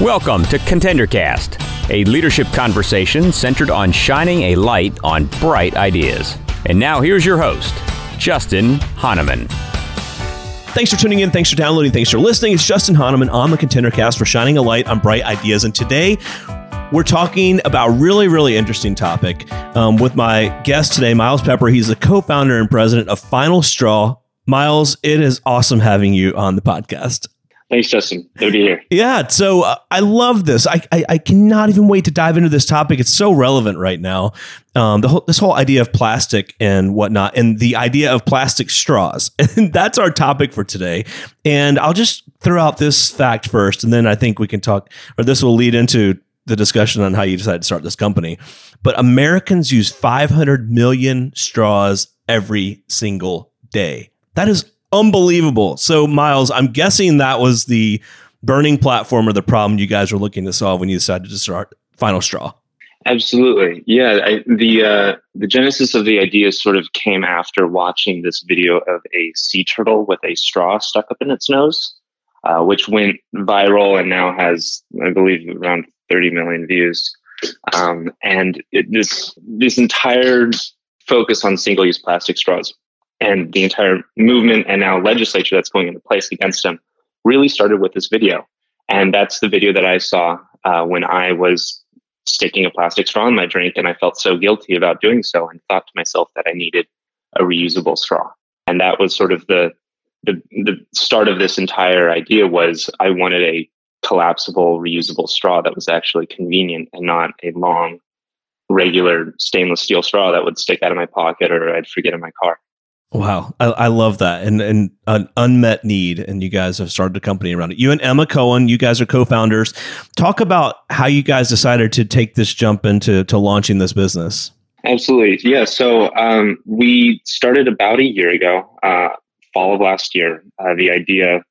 Welcome to ContenderCast, a leadership conversation centered on shining a light on bright ideas. And now here's your host, Justin Hahnemann. Thanks for tuning in. Thanks for downloading. Thanks for listening. It's Justin Hahnemann on the ContenderCast for shining a light on bright ideas. And today we're talking about a really, really interesting topic um, with my guest today, Miles Pepper. He's the co-founder and president of Final Straw. Miles, it is awesome having you on the podcast. Thanks, Justin. Good to be here. Yeah. So uh, I love this. I, I, I cannot even wait to dive into this topic. It's so relevant right now. Um, the whole, this whole idea of plastic and whatnot, and the idea of plastic straws. And that's our topic for today. And I'll just throw out this fact first, and then I think we can talk, or this will lead into the discussion on how you decided to start this company. But Americans use 500 million straws every single day. That is unbelievable. So, Miles, I'm guessing that was the burning platform or the problem you guys were looking to solve when you decided to start Final Straw. Absolutely, yeah. I, the uh, the genesis of the idea sort of came after watching this video of a sea turtle with a straw stuck up in its nose, uh, which went viral and now has, I believe, around 30 million views. Um, and it, this this entire focus on single use plastic straws and the entire movement and now legislature that's going into place against him really started with this video. And that's the video that I saw uh, when I was sticking a plastic straw in my drink. And I felt so guilty about doing so and thought to myself that I needed a reusable straw. And that was sort of the, the, the start of this entire idea was I wanted a collapsible, reusable straw that was actually convenient and not a long, regular stainless steel straw that would stick out of my pocket or I'd forget in my car. Wow, I, I, love that, and and an unmet need, and you guys have started a company around it. You and Emma Cohen, you guys are co-founders. Talk about how you guys decided to take this jump into to launching this business. Absolutely, yeah. So um, we started about a year ago, uh, fall of last year. Uh, the idea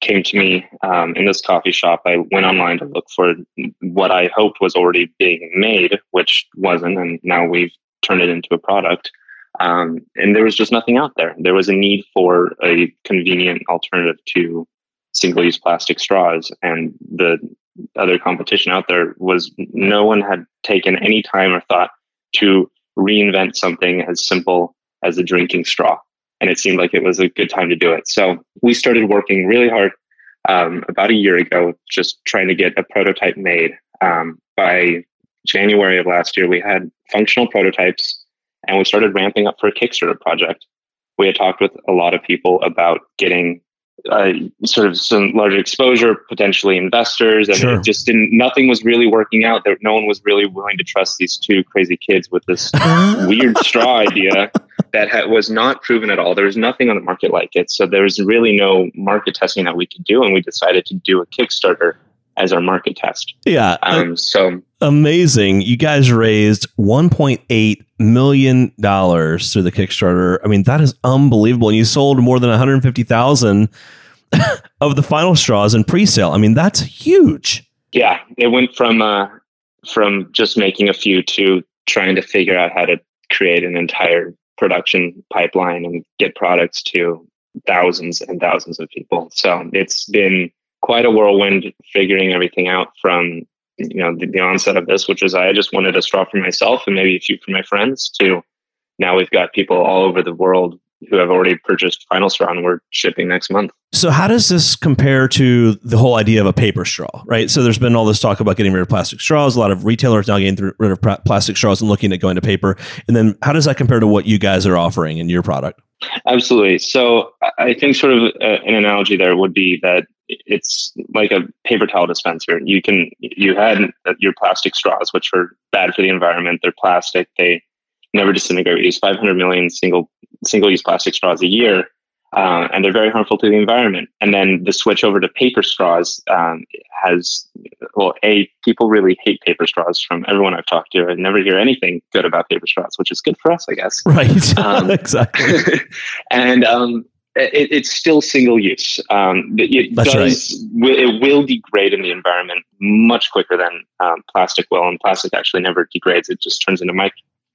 came to me um, in this coffee shop. I went online to look for what I hoped was already being made, which wasn't, and now we've turned it into a product. Um, and there was just nothing out there. There was a need for a convenient alternative to single use plastic straws. And the other competition out there was no one had taken any time or thought to reinvent something as simple as a drinking straw. And it seemed like it was a good time to do it. So we started working really hard um, about a year ago, just trying to get a prototype made. Um, by January of last year, we had functional prototypes and we started ramping up for a Kickstarter project. We had talked with a lot of people about getting uh, sort of some larger exposure, potentially investors, and sure. it just didn't. Nothing was really working out. There, no one was really willing to trust these two crazy kids with this weird straw idea that ha- was not proven at all. There was nothing on the market like it, so there was really no market testing that we could do, and we decided to do a Kickstarter as our market test. Yeah. Um, so amazing. You guys raised 1.8 million dollars through the Kickstarter. I mean, that is unbelievable. And you sold more than 150,000 of the final straws in pre-sale. I mean, that's huge. Yeah, it went from uh, from just making a few to trying to figure out how to create an entire production pipeline and get products to thousands and thousands of people. So it's been quite a whirlwind figuring everything out from you know the, the, onset of this which is i just wanted a straw for myself and maybe a few for my friends to now we've got people all over the world who have already purchased final straw and we're shipping next month. So how does this compare to the whole idea of a paper straw right? So there's been all this talk about getting rid of plastic straws. A lot of retailers now getting rid of plastic straws and looking at going to paper. And then how does that compare to what you guys are offering in your product? Absolutely. So i think sort of uh, an analogy there would be that it's like a paper towel dispenser. You can you had your plastic straws, which are bad for the environment. They're plastic. They never disintegrate. We use 500 million single single use plastic straws a year, uh, and they're very harmful to the environment. And then the switch over to paper straws um, has well, a people really hate paper straws. From everyone I've talked to, I never hear anything good about paper straws, which is good for us, I guess. Right. Um, exactly. and um, it, it's still single use. Um, it That's does, right. It will degrade in the environment much quicker than um, plastic will, and plastic actually never degrades. It just turns into mic-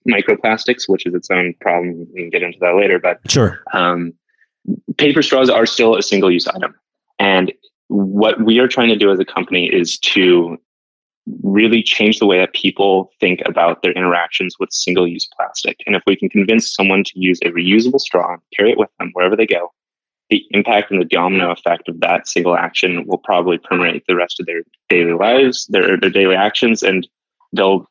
microplastics, which is its own problem. We can get into that later. But sure, um, paper straws are still a single use item, and what we are trying to do as a company is to really change the way that people think about their interactions with single use plastic. And if we can convince someone to use a reusable straw, carry it with them wherever they go, the impact and the domino effect of that single action will probably permeate the rest of their daily lives, their, their daily actions, and they'll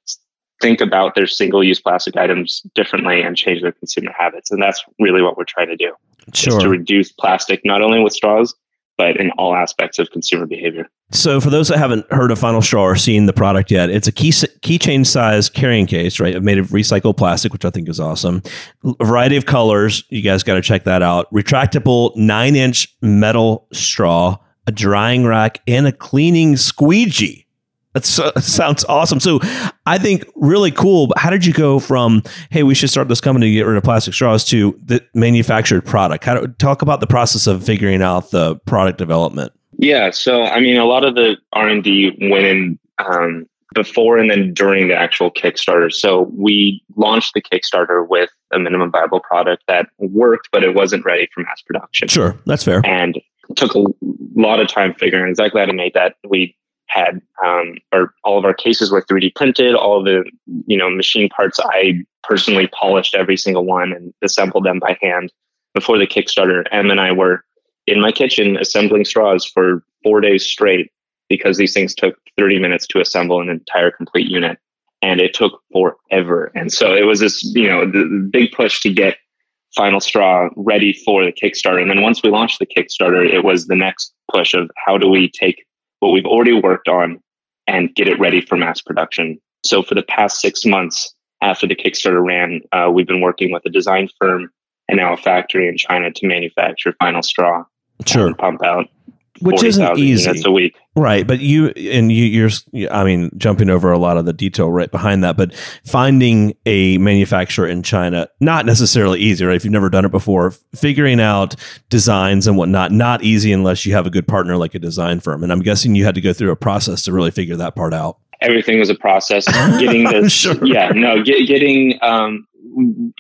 think about their single use plastic items differently and change their consumer habits. And that's really what we're trying to do. Sure. to reduce plastic, not only with straws, but in all aspects of consumer behavior. So, for those that haven't heard of Final Straw or seen the product yet, it's a key keychain size carrying case, right? Made of recycled plastic, which I think is awesome. A variety of colors. You guys got to check that out. Retractable nine inch metal straw, a drying rack, and a cleaning squeegee. That sounds awesome. So I think really cool. But how did you go from hey, we should start this company to get rid of plastic straws to the manufactured product? How do, talk about the process of figuring out the product development? Yeah. So I mean, a lot of the R and D went in um, before and then during the actual Kickstarter. So we launched the Kickstarter with a minimum viable product that worked, but it wasn't ready for mass production. Sure, that's fair. And took a lot of time figuring exactly how to make that. We had um, or all of our cases were 3D printed. All the you know machine parts I personally polished every single one and assembled them by hand before the Kickstarter. Em and I were in my kitchen assembling straws for four days straight because these things took 30 minutes to assemble an entire complete unit and it took forever. And so it was this, you know, the, the big push to get Final Straw ready for the Kickstarter. And then once we launched the Kickstarter, it was the next push of how do we take what we've already worked on and get it ready for mass production. So for the past six months after the Kickstarter ran, uh, we've been working with a design firm and now a factory in China to manufacture Final Straw. Sure. pump out which isn't easy. a week. Right, but you and you, you're, I mean, jumping over a lot of the detail right behind that, but finding a manufacturer in China not necessarily easy, right? If you've never done it before, figuring out designs and whatnot, not easy unless you have a good partner like a design firm. And I'm guessing you had to go through a process to really figure that part out. Everything was a process. Getting this, sure. yeah, no, get, getting, um,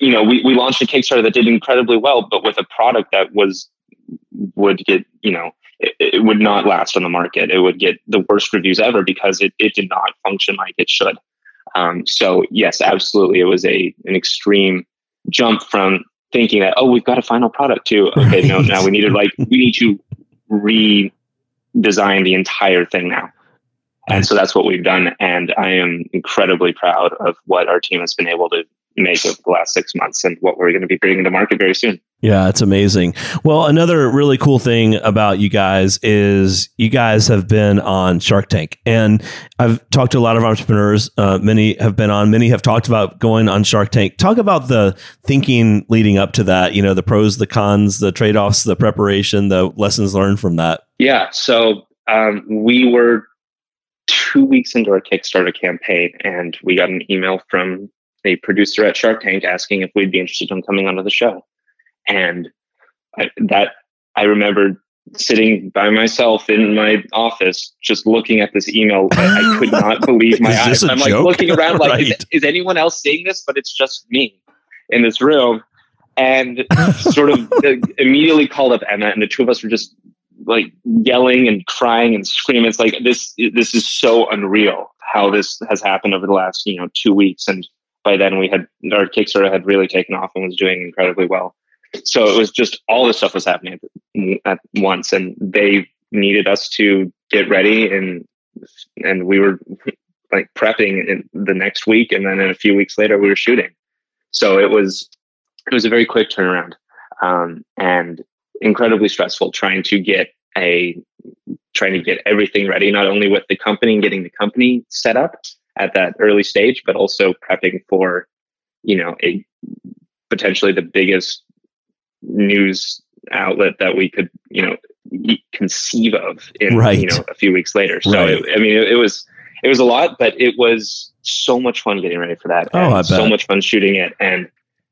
you know, we, we launched a Kickstarter that did incredibly well, but with a product that was would get, you know, it, it, would not last on the market. It would get the worst reviews ever because it, it did not function like it should. Um, so yes, absolutely, it was a an extreme jump from thinking that oh we've got a final product to okay right. no now we need to like we need to redesign the entire thing now. And so that's what we've done. And I am incredibly proud of what our team has been able to make over the last six months and what we're going to be bringing to market very soon. Yeah, it's amazing. Well, another really cool thing about you guys is you guys have been on Shark Tank, and I've talked to a lot of entrepreneurs. Uh, many have been on. Many have talked about going on Shark Tank. Talk about the thinking leading up to that. You know, the pros, the cons, the trade offs, the preparation, the lessons learned from that. Yeah. So um, we were two weeks into our Kickstarter campaign, and we got an email from a producer at Shark Tank asking if we'd be interested in coming onto the show. And I, that I remember sitting by myself in my office, just looking at this email. I, I could not believe my eyes. I'm like looking around, like, right. is, is anyone else seeing this? But it's just me in this room. And sort of uh, immediately called up Emma, and the two of us were just like yelling and crying and screaming. It's like this. This is so unreal how this has happened over the last you know two weeks, and by then we had our Kickstarter had really taken off and was doing incredibly well. So it was just all this stuff was happening at, at once, and they needed us to get ready, and and we were like prepping in the next week, and then in a few weeks later we were shooting. So it was it was a very quick turnaround, um, and incredibly stressful trying to get a trying to get everything ready, not only with the company and getting the company set up, at that early stage, but also prepping for, you know, a potentially the biggest news outlet that we could, you know, conceive of in, right. you know, a few weeks later. So, right. it, I mean, it, it, was, it was a lot, but it was so much fun getting ready for that. Oh, I bet. So much fun shooting it. And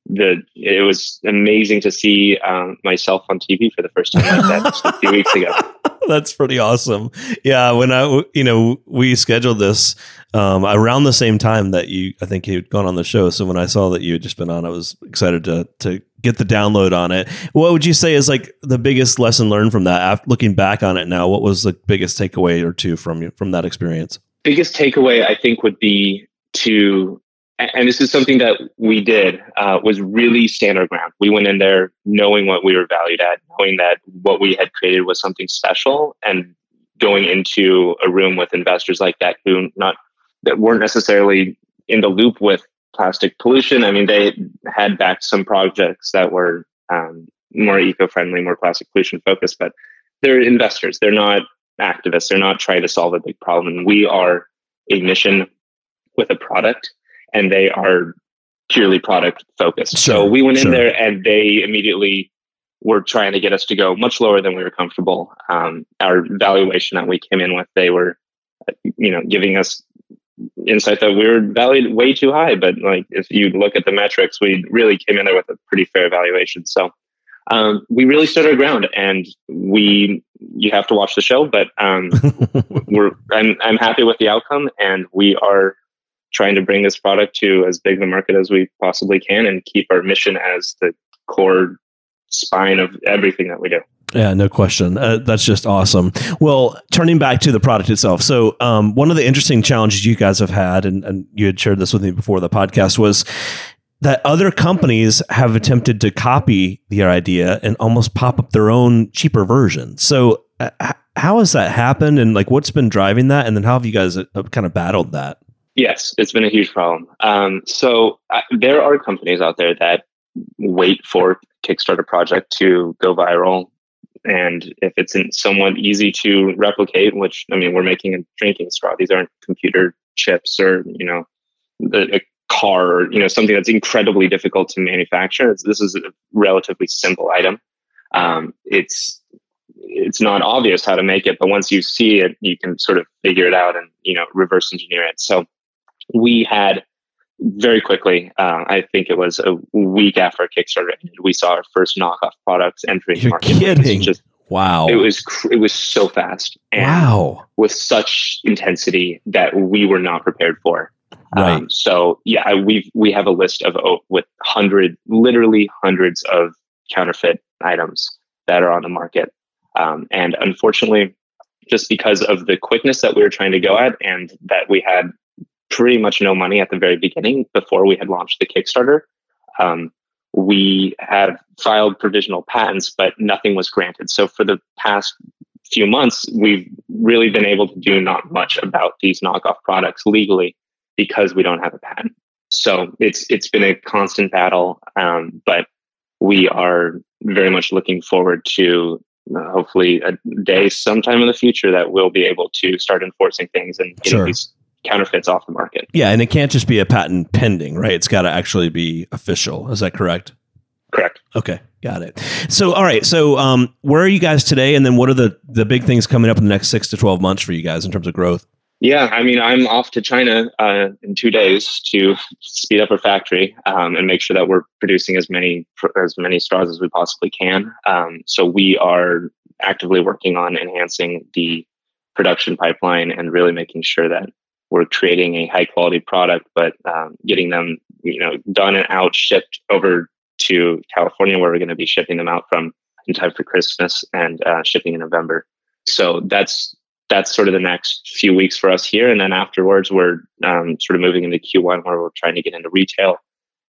the, it was amazing to see um, myself on TV for the first time like that just a few weeks ago. That's pretty awesome. Yeah, when I you know we scheduled this um, around the same time that you I think you'd gone on the show. So when I saw that you had just been on, I was excited to to get the download on it. What would you say is like the biggest lesson learned from that? After looking back on it now, what was the biggest takeaway or two from you from that experience? Biggest takeaway, I think, would be to, and this is something that we did, uh, was really stand our ground. We went in there knowing what we were valued at, knowing that what we had created was something special, and going into a room with investors like that who not that weren't necessarily in the loop with plastic pollution. I mean, they had backed some projects that were um, more eco-friendly, more plastic pollution focused, but they're investors. They're not activists. They're not trying to solve a big problem. We are a mission with a product, and they are purely product focused. Sure, so we went sure. in there, and they immediately were trying to get us to go much lower than we were comfortable. Um, our valuation that we came in with, they were, you know, giving us insight that we were valued way too high. But like if you look at the metrics, we really came in there with a pretty fair valuation. So um, we really stood our ground, and we you have to watch the show, but um, we're I'm I'm happy with the outcome, and we are trying to bring this product to as big a market as we possibly can, and keep our mission as the core spine of everything that we do. Yeah, no question. Uh, that's just awesome. Well, turning back to the product itself. So, um, one of the interesting challenges you guys have had, and, and you had shared this with me before the podcast, was that other companies have attempted to copy your idea and almost pop up their own cheaper version. So, uh, how has that happened, and like what's been driving that, and then how have you guys uh, kind of battled that? Yes, it's been a huge problem. Um, so, uh, there are companies out there that wait for Kickstarter project to go viral and if it's somewhat easy to replicate, which I mean, we're making a drinking straw. These aren't computer chips or you know, a car or you know something that's incredibly difficult to manufacture. It's, this is a relatively simple item. Um, it's it's not obvious how to make it, but once you see it, you can sort of figure it out and you know reverse engineer it. So we had very quickly. Uh, I think it was a week after Kickstarter ended, we saw our first knockoff products entering You're market. kidding! Just, wow, it was it was so fast. wow, with such intensity that we were not prepared for. Right. Um, so yeah, we we have a list of oh, with hundred, literally hundreds of counterfeit items that are on the market, um, and unfortunately, just because of the quickness that we were trying to go at, and that we had pretty much no money at the very beginning before we had launched the Kickstarter. Um, we had filed provisional patents, but nothing was granted. So for the past few months, we've really been able to do not much about these knockoff products legally because we don't have a patent. So it's it's been a constant battle, um, but we are very much looking forward to uh, hopefully a day sometime in the future that we'll be able to start enforcing things and getting sure. these counterfeits off the market. Yeah, and it can't just be a patent pending, right? It's got to actually be official. Is that correct? Correct. Okay, got it. So, all right. So, um, where are you guys today? And then, what are the the big things coming up in the next six to twelve months for you guys in terms of growth? Yeah, I mean, I'm off to China uh, in two days to speed up our factory um, and make sure that we're producing as many as many straws as we possibly can. Um, so we are actively working on enhancing the production pipeline and really making sure that we're creating a high quality product, but um, getting them, you know, done and out, shipped over to California, where we're going to be shipping them out from in time for Christmas and uh, shipping in November. So that's that's sort of the next few weeks for us here, and then afterwards, we're um, sort of moving into Q1, where we're trying to get into retail,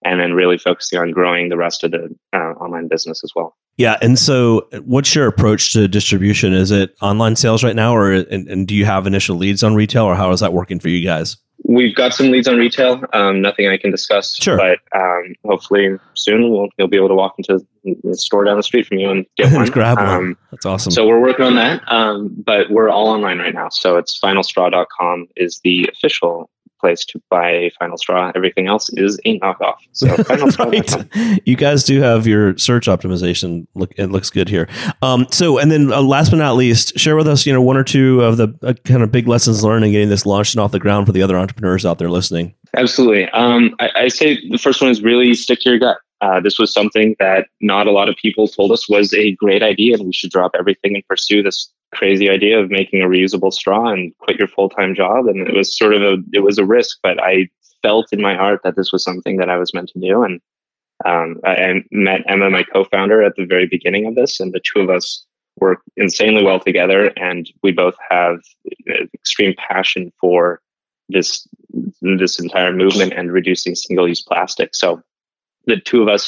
and then really focusing on growing the rest of the uh, online business as well. Yeah, and so what's your approach to distribution? Is it online sales right now, or and, and, do you have initial leads on retail, or how is that working for you guys? We've got some leads on retail. Um, nothing I can discuss. Sure, but um, hopefully soon we'll you'll be able to walk into the store down the street from you and get one. grab one. Um, That's awesome. So we're working on that, um, but we're all online right now. So it's finalstraw.com is the official place to buy a Final Straw. Everything else is a knockoff. So right. You guys do have your search optimization. Look, it looks good here. Um, so, and then uh, last but not least, share with us, you know, one or two of the uh, kind of big lessons learned in getting this launched and off the ground for the other entrepreneurs out there listening. Absolutely. Um, I, I, say the first one is really stick to your gut. Uh, this was something that not a lot of people told us was a great idea, and we should drop everything and pursue this crazy idea of making a reusable straw and quit your full time job. And it was sort of a it was a risk, but I felt in my heart that this was something that I was meant to do, and Um, I met Emma, my co-founder, at the very beginning of this, and the two of us work insanely well together. And we both have extreme passion for this this entire movement and reducing single-use plastic. So the two of us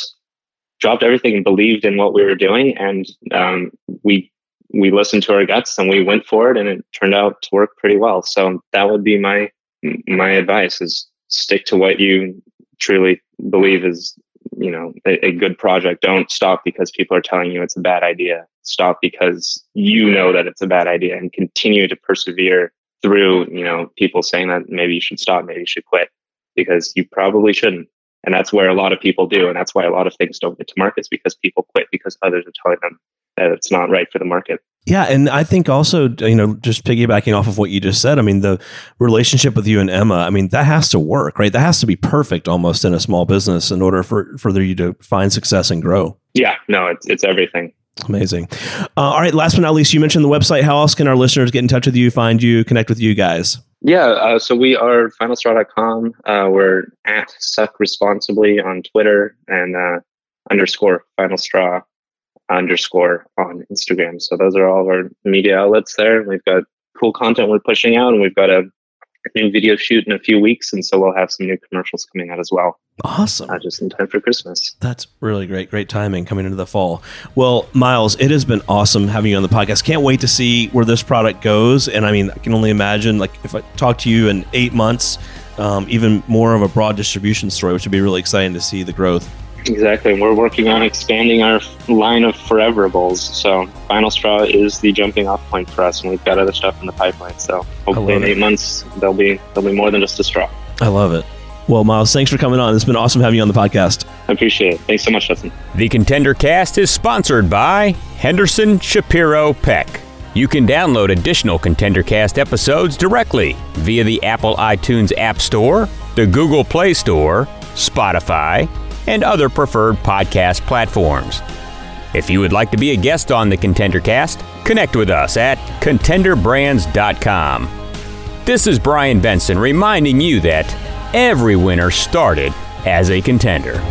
dropped everything and believed in what we were doing, and um, we we listened to our guts and we went for it, and it turned out to work pretty well. So that would be my my advice: is stick to what you truly believe is you know a, a, good project. Don't stop because people are telling you it's a bad idea. Stop because you know that it's a bad idea and continue to persevere through you know people saying that maybe you should stop maybe you should quit because you probably shouldn't. And that's where a lot of people do and that's why a lot of things don't get to markets because people quit because others are telling them that it's not right for the market yeah, and I think also, you know, just piggybacking off of what you just said, I mean, the relationship with you and Emma, I mean, that has to work, right? That has to be perfect almost in a small business in order for for you to find success and grow. Yeah, no, it's it's everything. Amazing. Uh, all right, last but not least, you mentioned the website. How else can our listeners get in touch with you, find you, connect with you guys? Yeah, uh, so we are finalstraw.com. Uh, we're at suck responsibly on Twitter and uh, underscore final straw underscore on Instagram. So those are all of our media outlets there. We've got cool content we're pushing out, and we've got a new video shoot in a few weeks, and so we'll have some new commercials coming out as well. Awesome! Uh, just in time for Christmas. That's really great. Great timing coming into the fall. Well, Miles, it has been awesome having you on the podcast. Can't wait to see where this product goes. And I mean, I can only imagine like if I talk to you in eight months, um, even more of a broad distribution story, which would be really exciting to see the growth. Exactly. We're working on expanding our line of foreverables. So Final Straw is the jumping off point for us, and we've got other stuff in the pipeline. So hopefully in eight it. months there'll be there'll be more than just a straw. I love it. Well, Miles, thanks for coming on. It's been awesome having you on the podcast. I appreciate it. Thanks so much, Justin. The Contender Cast is sponsored by Henderson Shapiro Peck. You can download additional Contender Cast episodes directly via the Apple iTunes App Store, the Google Play Store, Spotify, and other preferred podcast platforms. If you would like to be a guest on the Contender Cast, connect with us at contenderbrands.com. This is Brian Benson reminding you that every winner started as a contender.